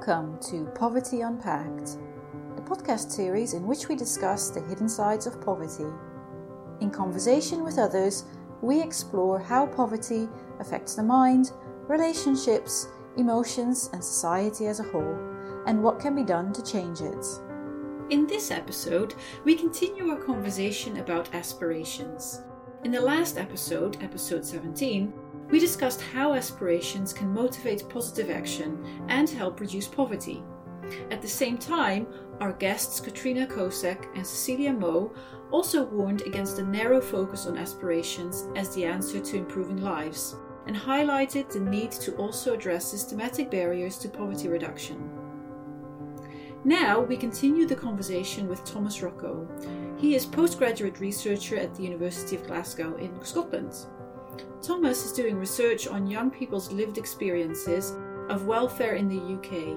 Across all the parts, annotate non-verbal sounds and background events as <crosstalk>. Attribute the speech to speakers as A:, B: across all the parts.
A: Welcome to Poverty Unpacked, the podcast series in which we discuss the hidden sides of poverty. In conversation with others, we explore how poverty affects the mind, relationships, emotions, and society as a whole, and what can be done to change it. In this episode, we continue our conversation about aspirations. In the last episode, episode 17, we discussed how aspirations can motivate positive action and help reduce poverty. At the same time, our guests Katrina Kosec and Cecilia Mo also warned against the narrow focus on aspirations as the answer to improving lives and highlighted the need to also address systematic barriers to poverty reduction. Now we continue the conversation with Thomas Rocco. He is postgraduate researcher at the University of Glasgow in Scotland. Thomas is doing research on young people's lived experiences of welfare in the UK,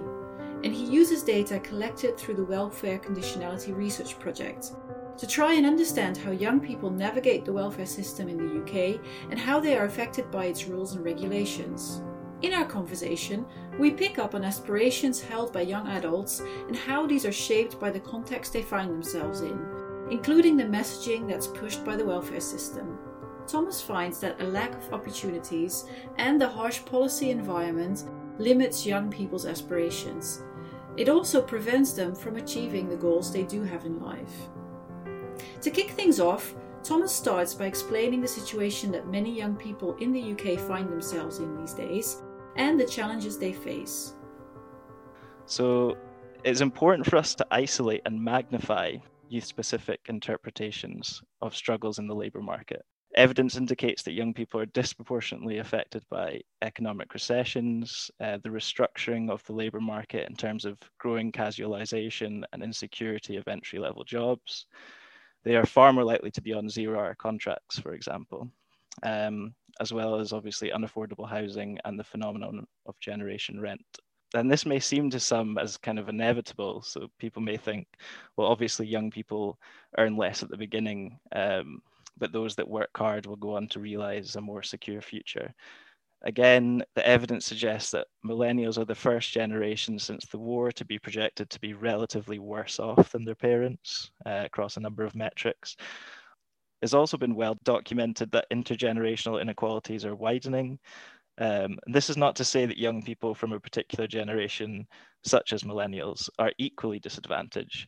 A: and he uses data collected through the Welfare Conditionality Research Project to try and understand how young people navigate the welfare system in the UK and how they are affected by its rules and regulations. In our conversation, we pick up on aspirations held by young adults and how these are shaped by the context they find themselves in, including the messaging that's pushed by the welfare system. Thomas finds that a lack of opportunities and the harsh policy environment limits young people's aspirations. It also prevents them from achieving the goals they do have in life. To kick things off, Thomas starts by explaining the situation that many young people in the UK find themselves in these days and the challenges they face.
B: So, it's important for us to isolate and magnify youth specific interpretations of struggles in the labour market. Evidence indicates that young people are disproportionately affected by economic recessions, uh, the restructuring of the labour market in terms of growing casualisation and insecurity of entry level jobs. They are far more likely to be on zero hour contracts, for example, um, as well as obviously unaffordable housing and the phenomenon of generation rent. And this may seem to some as kind of inevitable. So people may think, well, obviously, young people earn less at the beginning. Um, but those that work hard will go on to realize a more secure future. Again, the evidence suggests that millennials are the first generation since the war to be projected to be relatively worse off than their parents uh, across a number of metrics. It's also been well documented that intergenerational inequalities are widening. Um, this is not to say that young people from a particular generation, such as millennials, are equally disadvantaged,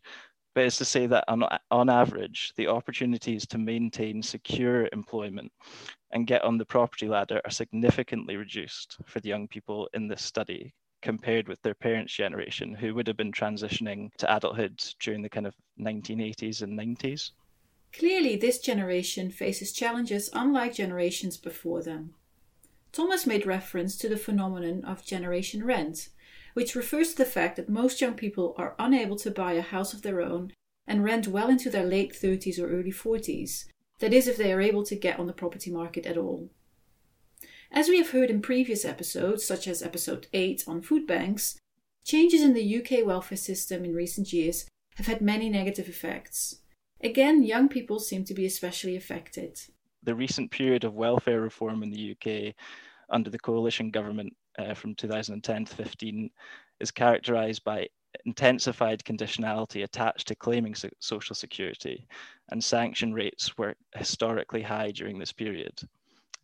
B: but it's to say that on, on average, the opportunities to maintain secure employment and get on the property ladder are significantly reduced for the young people in this study compared with their parents' generation who would have been transitioning to adulthood during the kind of 1980s and 90s.
A: Clearly, this generation faces challenges unlike generations before them. Thomas made reference to the phenomenon of generation rent, which refers to the fact that most young people are unable to buy a house of their own and rent well into their late 30s or early 40s. That is, if they are able to get on the property market at all. As we have heard in previous episodes, such as episode 8 on food banks, changes in the UK welfare system in recent years have had many negative effects. Again, young people seem to be especially affected.
B: The recent period of welfare reform in the UK under the coalition government uh, from 2010 to 15 is characterized by intensified conditionality attached to claiming so- social security, and sanction rates were historically high during this period.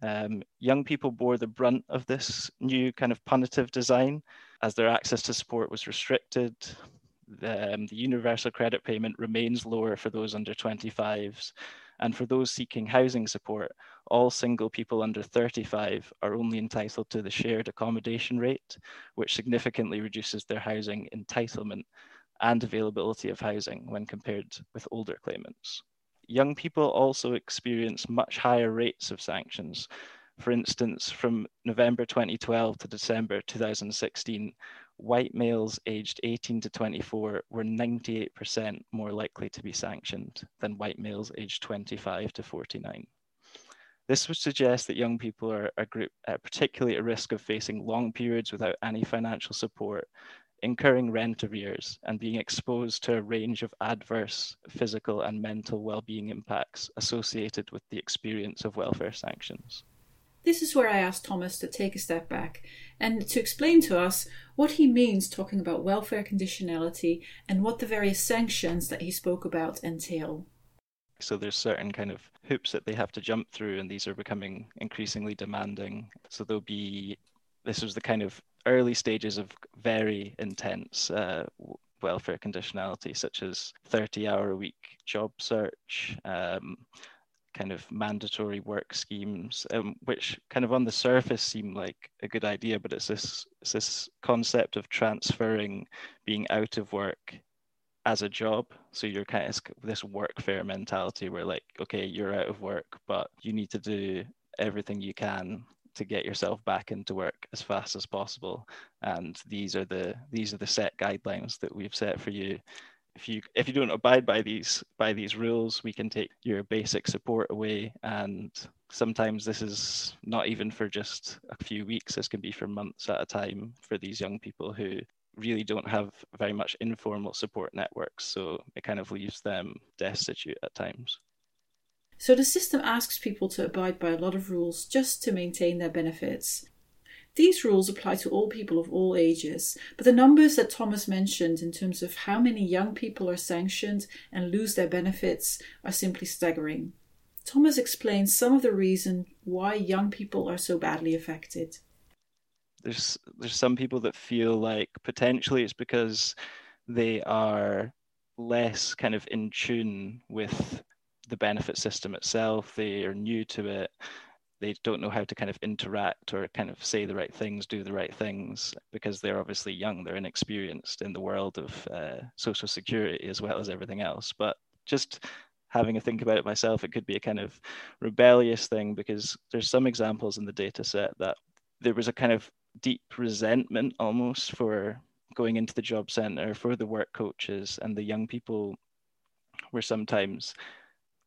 B: Um, young people bore the brunt of this new kind of punitive design as their access to support was restricted. The, um, the universal credit payment remains lower for those under 25s, and for those seeking housing support, all single people under 35 are only entitled to the shared accommodation rate, which significantly reduces their housing entitlement and availability of housing when compared with older claimants. Young people also experience much higher rates of sanctions. For instance, from November 2012 to December 2016, white males aged 18 to 24 were 98% more likely to be sanctioned than white males aged 25 to 49. This would suggest that young people are a group uh, particularly at risk of facing long periods without any financial support, incurring rent arrears, and being exposed to a range of adverse physical and mental well-being impacts associated with the experience of welfare sanctions.
A: This is where I asked Thomas to take a step back and to explain to us what he means talking about welfare conditionality and what the various sanctions that he spoke about entail.
B: So there's certain kind of hoops that they have to jump through, and these are becoming increasingly demanding. So there'll be this was the kind of early stages of very intense uh, welfare conditionality, such as 30 hour a week job search, um, kind of mandatory work schemes, um, which kind of on the surface seem like a good idea, but it's this, it's this concept of transferring being out of work as a job. So you're kind of this workfare mentality where like, okay, you're out of work, but you need to do everything you can to get yourself back into work as fast as possible. And these are the these are the set guidelines that we've set for you. If you if you don't abide by these by these rules, we can take your basic support away. And sometimes this is not even for just a few weeks. This can be for months at a time for these young people who really don't have very much informal support networks. So it kind of leaves them destitute at times.
A: So the system asks people to abide by a lot of rules just to maintain their benefits. These rules apply to all people of all ages, but the numbers that Thomas mentioned in terms of how many young people are sanctioned and lose their benefits are simply staggering. Thomas explains some of the reason why young people are so badly affected.
B: There's there's some people that feel like potentially it's because they are less kind of in tune with the benefit system itself. They are new to it. They don't know how to kind of interact or kind of say the right things, do the right things, because they're obviously young. They're inexperienced in the world of uh, social security as well as everything else. But just having a think about it myself, it could be a kind of rebellious thing because there's some examples in the data set that there was a kind of deep resentment almost for going into the job center for the work coaches and the young people were sometimes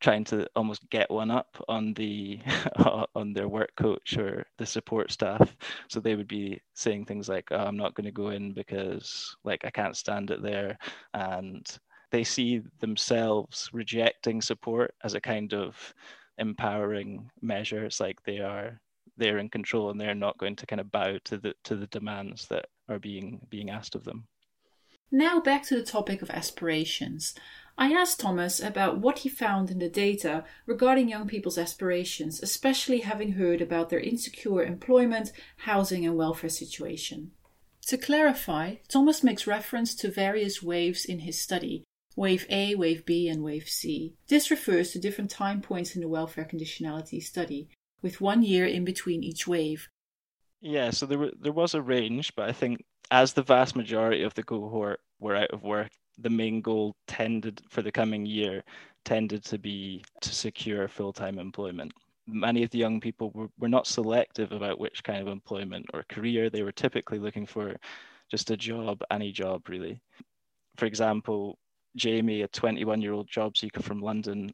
B: trying to almost get one up on the <laughs> on their work coach or the support staff. So they would be saying things like oh, i'm not going to go in because like i can't stand it there. And they see themselves rejecting support as a kind of empowering measure. It's like they are they're in control and they're not going to kind of bow to the to the demands that are being being asked of them
A: now back to the topic of aspirations I asked Thomas about what he found in the data regarding young people's aspirations, especially having heard about their insecure employment, housing, and welfare situation. To clarify, Thomas makes reference to various waves in his study Wave A, Wave B, and Wave C. This refers to different time points in the welfare conditionality study, with one year in between each wave.
B: Yeah, so there, there was a range, but I think as the vast majority of the cohort were out of work, the main goal tended for the coming year tended to be to secure full-time employment many of the young people were, were not selective about which kind of employment or career they were typically looking for just a job any job really for example jamie a 21 year old job seeker from london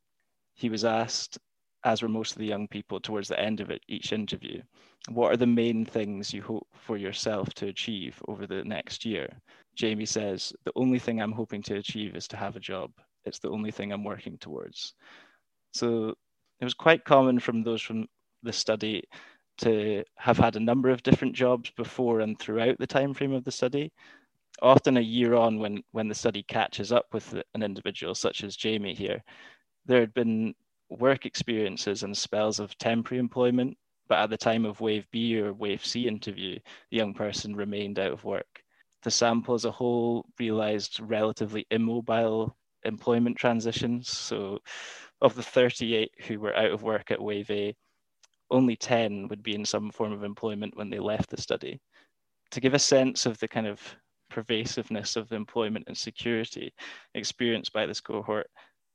B: he was asked as were most of the young people towards the end of it, each interview, what are the main things you hope for yourself to achieve over the next year? Jamie says, the only thing I'm hoping to achieve is to have a job. It's the only thing I'm working towards. So it was quite common from those from the study to have had a number of different jobs before and throughout the time frame of the study. Often a year on, when when the study catches up with an individual such as Jamie here, there had been work experiences and spells of temporary employment, but at the time of Wave B or Wave C interview, the young person remained out of work. The sample as a whole realized relatively immobile employment transitions. So, of the 38 who were out of work at Wave A, only 10 would be in some form of employment when they left the study. To give a sense of the kind of pervasiveness of employment insecurity experienced by this cohort,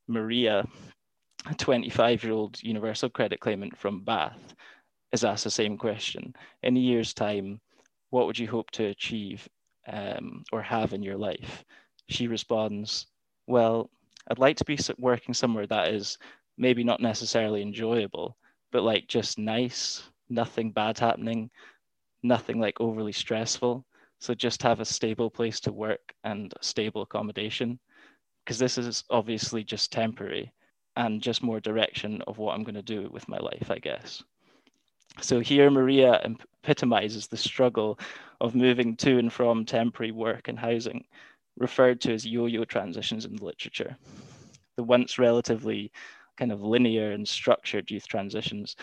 B: Maria a 25 year old universal credit claimant from Bath is asked the same question in a year's time, what would you hope to achieve um, or have in your life? She responds, Well, I'd like to be working somewhere that is maybe not necessarily enjoyable, but like just nice, nothing bad happening, nothing like overly stressful. So just have a stable place to work and stable accommodation. Because this is obviously just temporary and just more direction of what I'm going to do with my life, I guess. So here, Maria epitomizes the struggle of moving to and from temporary work and housing, referred to as yo yo transitions in the literature. The once relatively kind of linear and structured youth transitions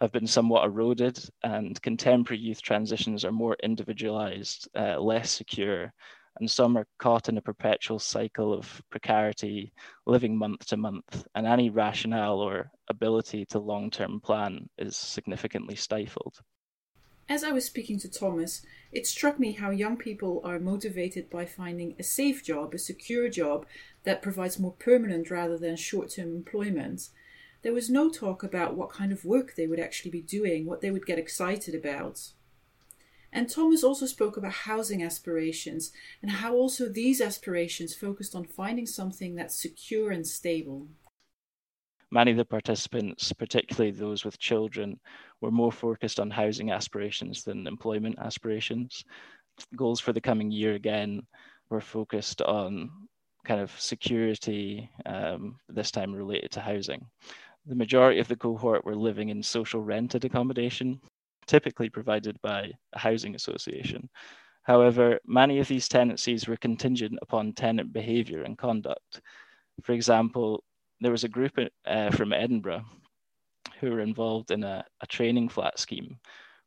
B: have been somewhat eroded, and contemporary youth transitions are more individualized, uh, less secure, and some are caught in a perpetual cycle of precarity, living month to month, and any rationale or ability to long term plan is significantly stifled.
A: As I was speaking to Thomas, it struck me how young people are motivated by finding a safe job, a secure job that provides more permanent rather than short term employment. There was no talk about what kind of work they would actually be doing, what they would get excited about. And Thomas also spoke about housing aspirations and how also these aspirations focused on finding something that's secure and stable.
B: Many of the participants, particularly those with children, were more focused on housing aspirations than employment aspirations. Goals for the coming year again were focused on kind of security, um, this time related to housing. The majority of the cohort were living in social rented accommodation, typically provided by a housing association. However, many of these tenancies were contingent upon tenant behaviour and conduct. For example, there was a group uh, from Edinburgh who were involved in a, a training flat scheme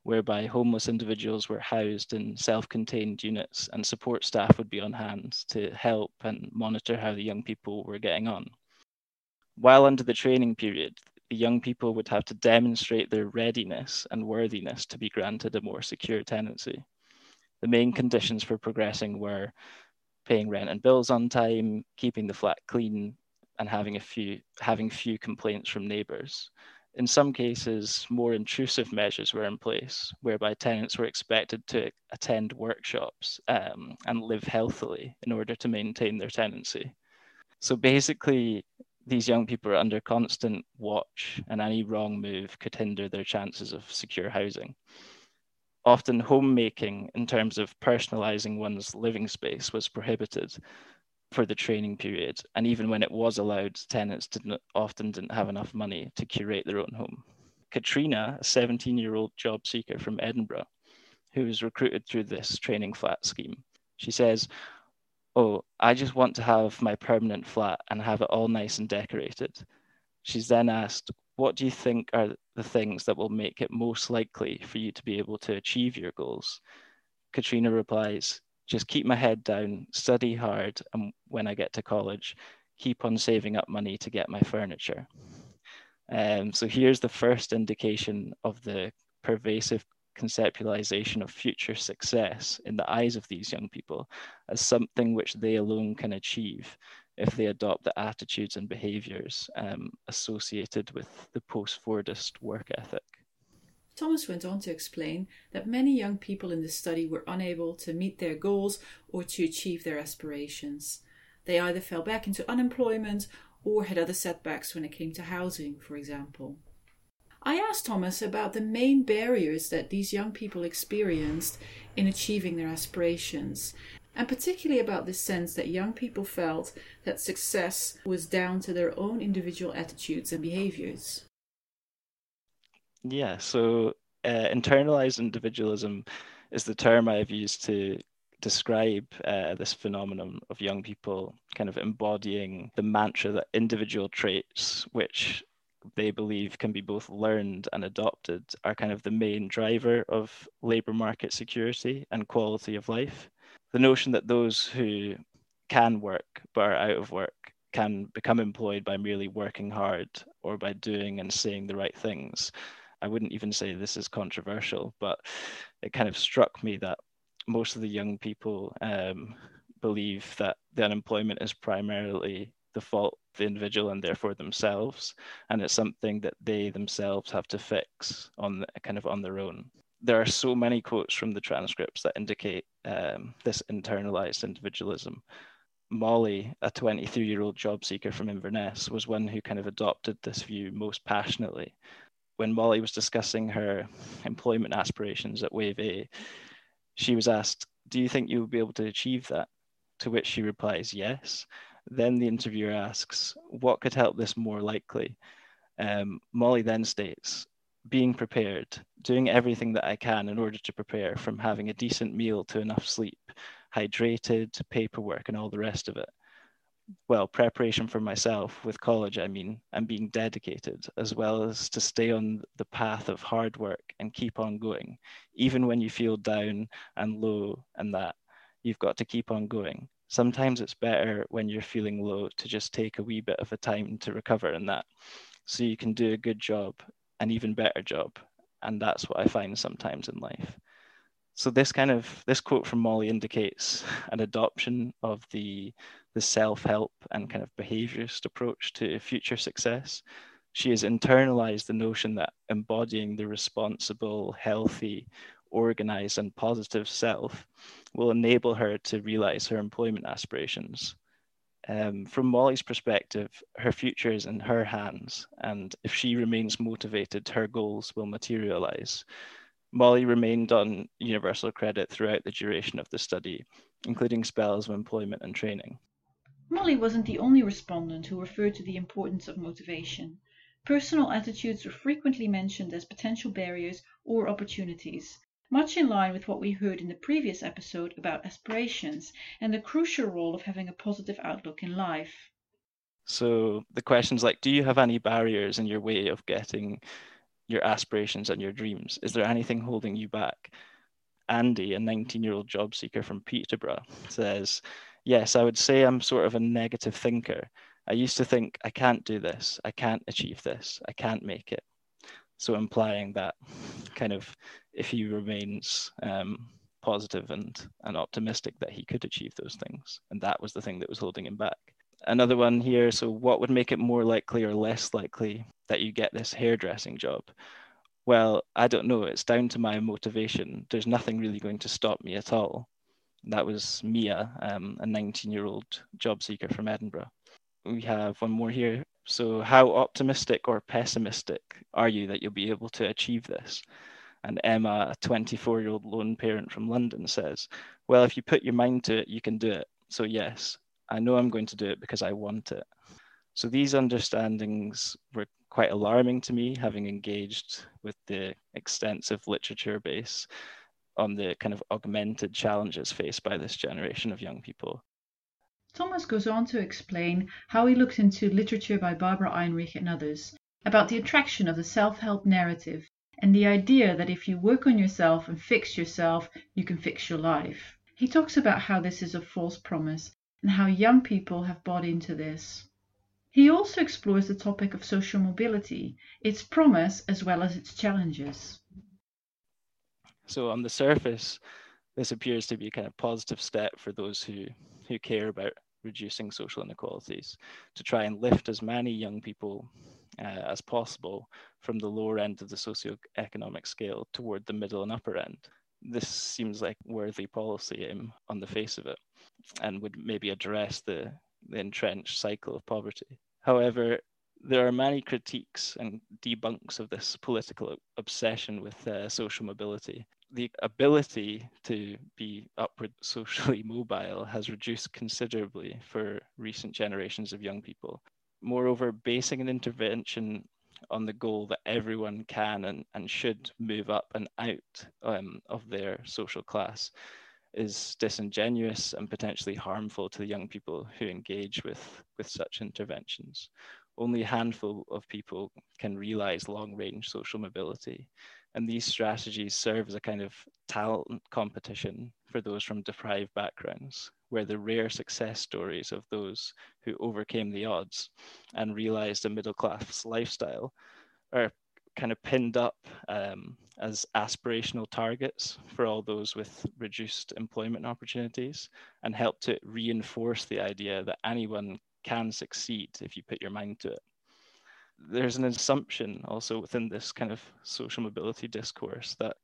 B: whereby homeless individuals were housed in self contained units and support staff would be on hand to help and monitor how the young people were getting on. While under the training period, the young people would have to demonstrate their readiness and worthiness to be granted a more secure tenancy. The main conditions for progressing were paying rent and bills on time, keeping the flat clean, and having a few having few complaints from neighbours. In some cases, more intrusive measures were in place, whereby tenants were expected to attend workshops um, and live healthily in order to maintain their tenancy. So basically, these young people are under constant watch, and any wrong move could hinder their chances of secure housing. Often, homemaking, in terms of personalizing one's living space, was prohibited for the training period. And even when it was allowed, tenants didn't often didn't have enough money to curate their own home. Katrina, a 17 year old job seeker from Edinburgh, who was recruited through this training flat scheme, she says, oh, I just want to have my permanent flat and have it all nice and decorated. She's then asked, what do you think are the things that will make it most likely for you to be able to achieve your goals? Katrina replies, just keep my head down, study hard, and when I get to college, keep on saving up money to get my furniture. Um, so here's the first indication of the pervasive conceptualization of future success in the eyes of these young people as something which they alone can achieve if they adopt the attitudes and behaviors um, associated with the post Fordist work ethic.
A: Thomas went on to explain that many young people in the study were unable to meet their goals or to achieve their aspirations. They either fell back into unemployment or had other setbacks when it came to housing, for example. I asked Thomas about the main barriers that these young people experienced in achieving their aspirations, and particularly about this sense that young people felt that success was down to their own individual attitudes and behaviors.
B: Yeah, so uh, internalized individualism is the term I've used to describe uh, this phenomenon of young people kind of embodying the mantra that individual traits, which they believe can be both learned and adopted are kind of the main driver of labour market security and quality of life. The notion that those who can work but are out of work can become employed by merely working hard or by doing and saying the right things. I wouldn't even say this is controversial, but it kind of struck me that most of the young people um, believe that the unemployment is primarily the fault the individual and therefore themselves and it's something that they themselves have to fix on kind of on their own. There are so many quotes from the transcripts that indicate um, this internalized individualism. Molly a 23 year old job seeker from inverness was one who kind of adopted this view most passionately. When molly was discussing her employment aspirations at wave a she was asked do you think you will be able to achieve that? To which she replies yes then the interviewer asks, What could help this more likely? Um, Molly then states, being prepared, doing everything that I can in order to prepare from having a decent meal to enough sleep, hydrated, paperwork, and all the rest of it. Well, preparation for myself with college, I mean, and being dedicated, as well as to stay on the path of hard work and keep on going, even when you feel down and low and that. You've got to keep on going. Sometimes it's better when you're feeling low to just take a wee bit of a time to recover and that so you can do a good job an even better job. And that's what I find sometimes in life. So this kind of this quote from Molly indicates <laughs> an adoption of the the self-help and kind of behaviorist approach to future success. She has internalized the notion that embodying the responsible, healthy, organized, and positive self will enable her to realize her employment aspirations um, from Molly's perspective, her future is in her hands, and if she remains motivated, her goals will materialize. Molly remained on universal credit throughout the duration of the study, including spells of employment and training.
A: Molly wasn't the only respondent who referred to the importance of motivation. Personal attitudes were frequently mentioned as potential barriers or opportunities, much in line with what we heard in the previous episode about aspirations and the crucial role of having a positive outlook in life.
B: So the question's like, do you have any barriers in your way of getting your aspirations and your dreams? Is there anything holding you back? Andy, a 19 year old job seeker from Peterborough, says, Yes, I would say I'm sort of a negative thinker. I used to think, I can't do this, I can't achieve this, I can't make it. So implying that kind of if he remains um, positive and, and optimistic that he could achieve those things. And that was the thing that was holding him back. Another one here. So, what would make it more likely or less likely that you get this hairdressing job? Well, I don't know. It's down to my motivation. There's nothing really going to stop me at all. That was Mia, um, a 19 year old job seeker from Edinburgh. We have one more here. So, how optimistic or pessimistic are you that you'll be able to achieve this? And Emma, a 24 year old lone parent from London, says, Well, if you put your mind to it, you can do it. So, yes, I know I'm going to do it because I want it. So, these understandings were quite alarming to me, having engaged with the extensive literature base on the kind of augmented challenges faced by this generation of young people.
A: Thomas goes on to explain how he looked into literature by Barbara Ehrenreich and others about the attraction of the self help narrative and the idea that if you work on yourself and fix yourself, you can fix your life. He talks about how this is a false promise and how young people have bought into this. He also explores the topic of social mobility, its promise as well as its challenges.
B: So, on the surface, this appears to be a kind of positive step for those who, who care about reducing social inequalities to try and lift as many young people uh, as possible from the lower end of the socioeconomic scale toward the middle and upper end. This seems like worthy policy aim on the face of it and would maybe address the, the entrenched cycle of poverty. However, there are many critiques and debunks of this political obsession with uh, social mobility. The ability to be upward <laughs> socially mobile has reduced considerably for recent generations of young people. Moreover, basing an intervention on the goal that everyone can and, and should move up and out um, of their social class is disingenuous and potentially harmful to the young people who engage with, with such interventions. Only a handful of people can realize long range social mobility. And these strategies serve as a kind of talent competition for those from deprived backgrounds where the rare success stories of those who overcame the odds and realized a middle class lifestyle are kind of pinned up um, as aspirational targets for all those with reduced employment opportunities and help to reinforce the idea that anyone can succeed if you put your mind to it. There's an assumption also within this kind of social mobility discourse that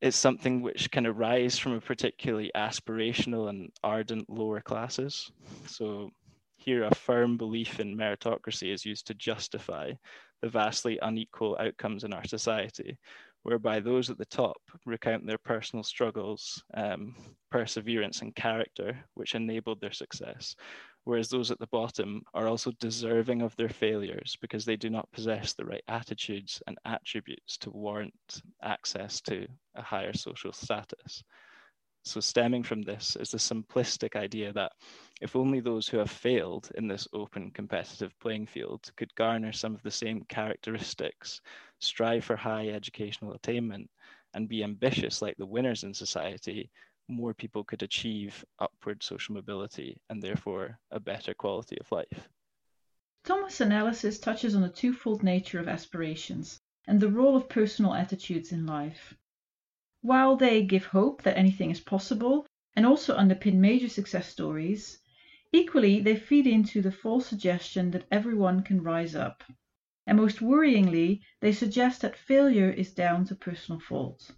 B: it's something which can arise from a particularly aspirational and ardent lower classes. So here a firm belief in meritocracy is used to justify the vastly unequal outcomes in our society, whereby those at the top recount their personal struggles, um, perseverance, and character, which enabled their success, whereas those at the bottom are also deserving of their failures because they do not possess the right attitudes and attributes to warrant access to a higher social status. So, stemming from this is the simplistic idea that if only those who have failed in this open competitive playing field could garner some of the same characteristics, strive for high educational attainment, and be ambitious like the winners in society, more people could achieve upward social mobility and therefore a better quality of life.
A: Thomas' analysis touches on the twofold nature of aspirations and the role of personal attitudes in life. While they give hope that anything is possible and also underpin major success stories, equally they feed into the false suggestion that everyone can rise up. And most worryingly, they suggest that failure is down to personal fault.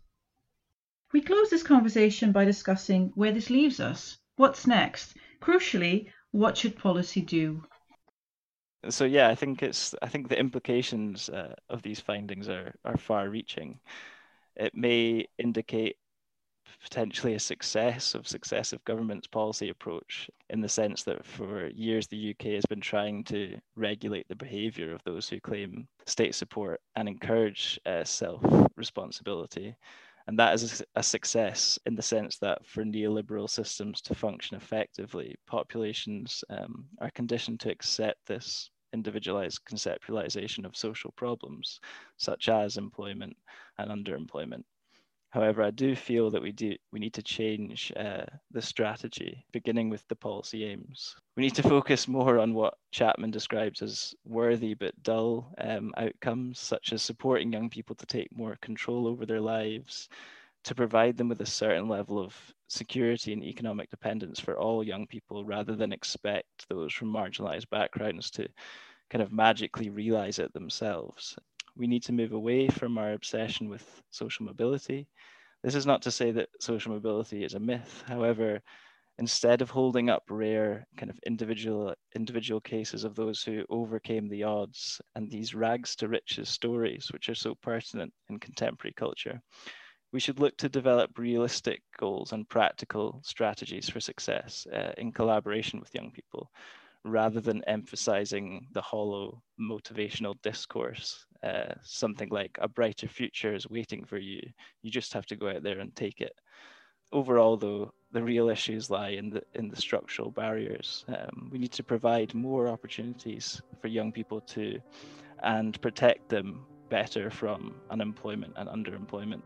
A: We close this conversation by discussing where this leaves us. What's next? Crucially, what should policy do?
B: So yeah, I think it's I think the implications uh, of these findings are are far reaching it may indicate potentially a success of successive governments' policy approach in the sense that for years the UK has been trying to regulate the behaviour of those who claim state support and encourage uh, self responsibility. And that is a success in the sense that for neoliberal systems to function effectively, populations um, are conditioned to accept this individualized conceptualization of social problems, such as employment and underemployment. However, I do feel that we do we need to change uh, the strategy, beginning with the policy aims. We need to focus more on what Chapman describes as worthy but dull um, outcomes, such as supporting young people to take more control over their lives, to provide them with a certain level of security and economic dependence for all young people, rather than expect those from marginalized backgrounds to kind of magically realize it themselves we need to move away from our obsession with social mobility. This is not to say that social mobility is a myth. However, instead of holding up rare kind of individual individual cases of those who overcame the odds and these rags to riches stories which are so pertinent in contemporary culture we should look to develop realistic goals and practical strategies for success uh, in collaboration with young people rather than emphasizing the hollow motivational discourse. Uh, something like a brighter future is waiting for you. You just have to go out there and take it. Overall, though, the real issues lie in the in the structural barriers. Um, we need to provide more opportunities for young people to, and protect them better from unemployment and underemployment.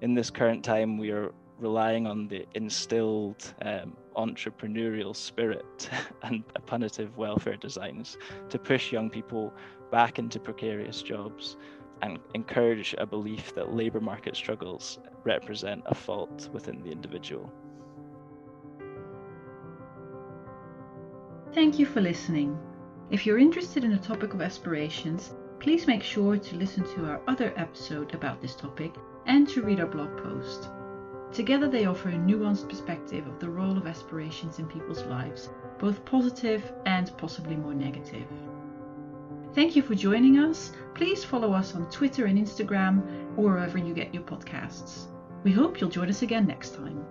B: In this current time, we are relying on the instilled um, entrepreneurial spirit <laughs> and punitive welfare designs to push young people back into precarious jobs and encourage a belief that labour market struggles represent a fault within the individual.
A: Thank you for listening. If you're interested in the topic of aspirations, please make sure to listen to our other episode about this topic and to read our blog post. Together, they offer a nuanced perspective of the role of aspirations in people's lives, both positive and possibly more negative. Thank you for joining us. Please follow us on Twitter and Instagram or wherever you get your podcasts. We hope you'll join us again next time.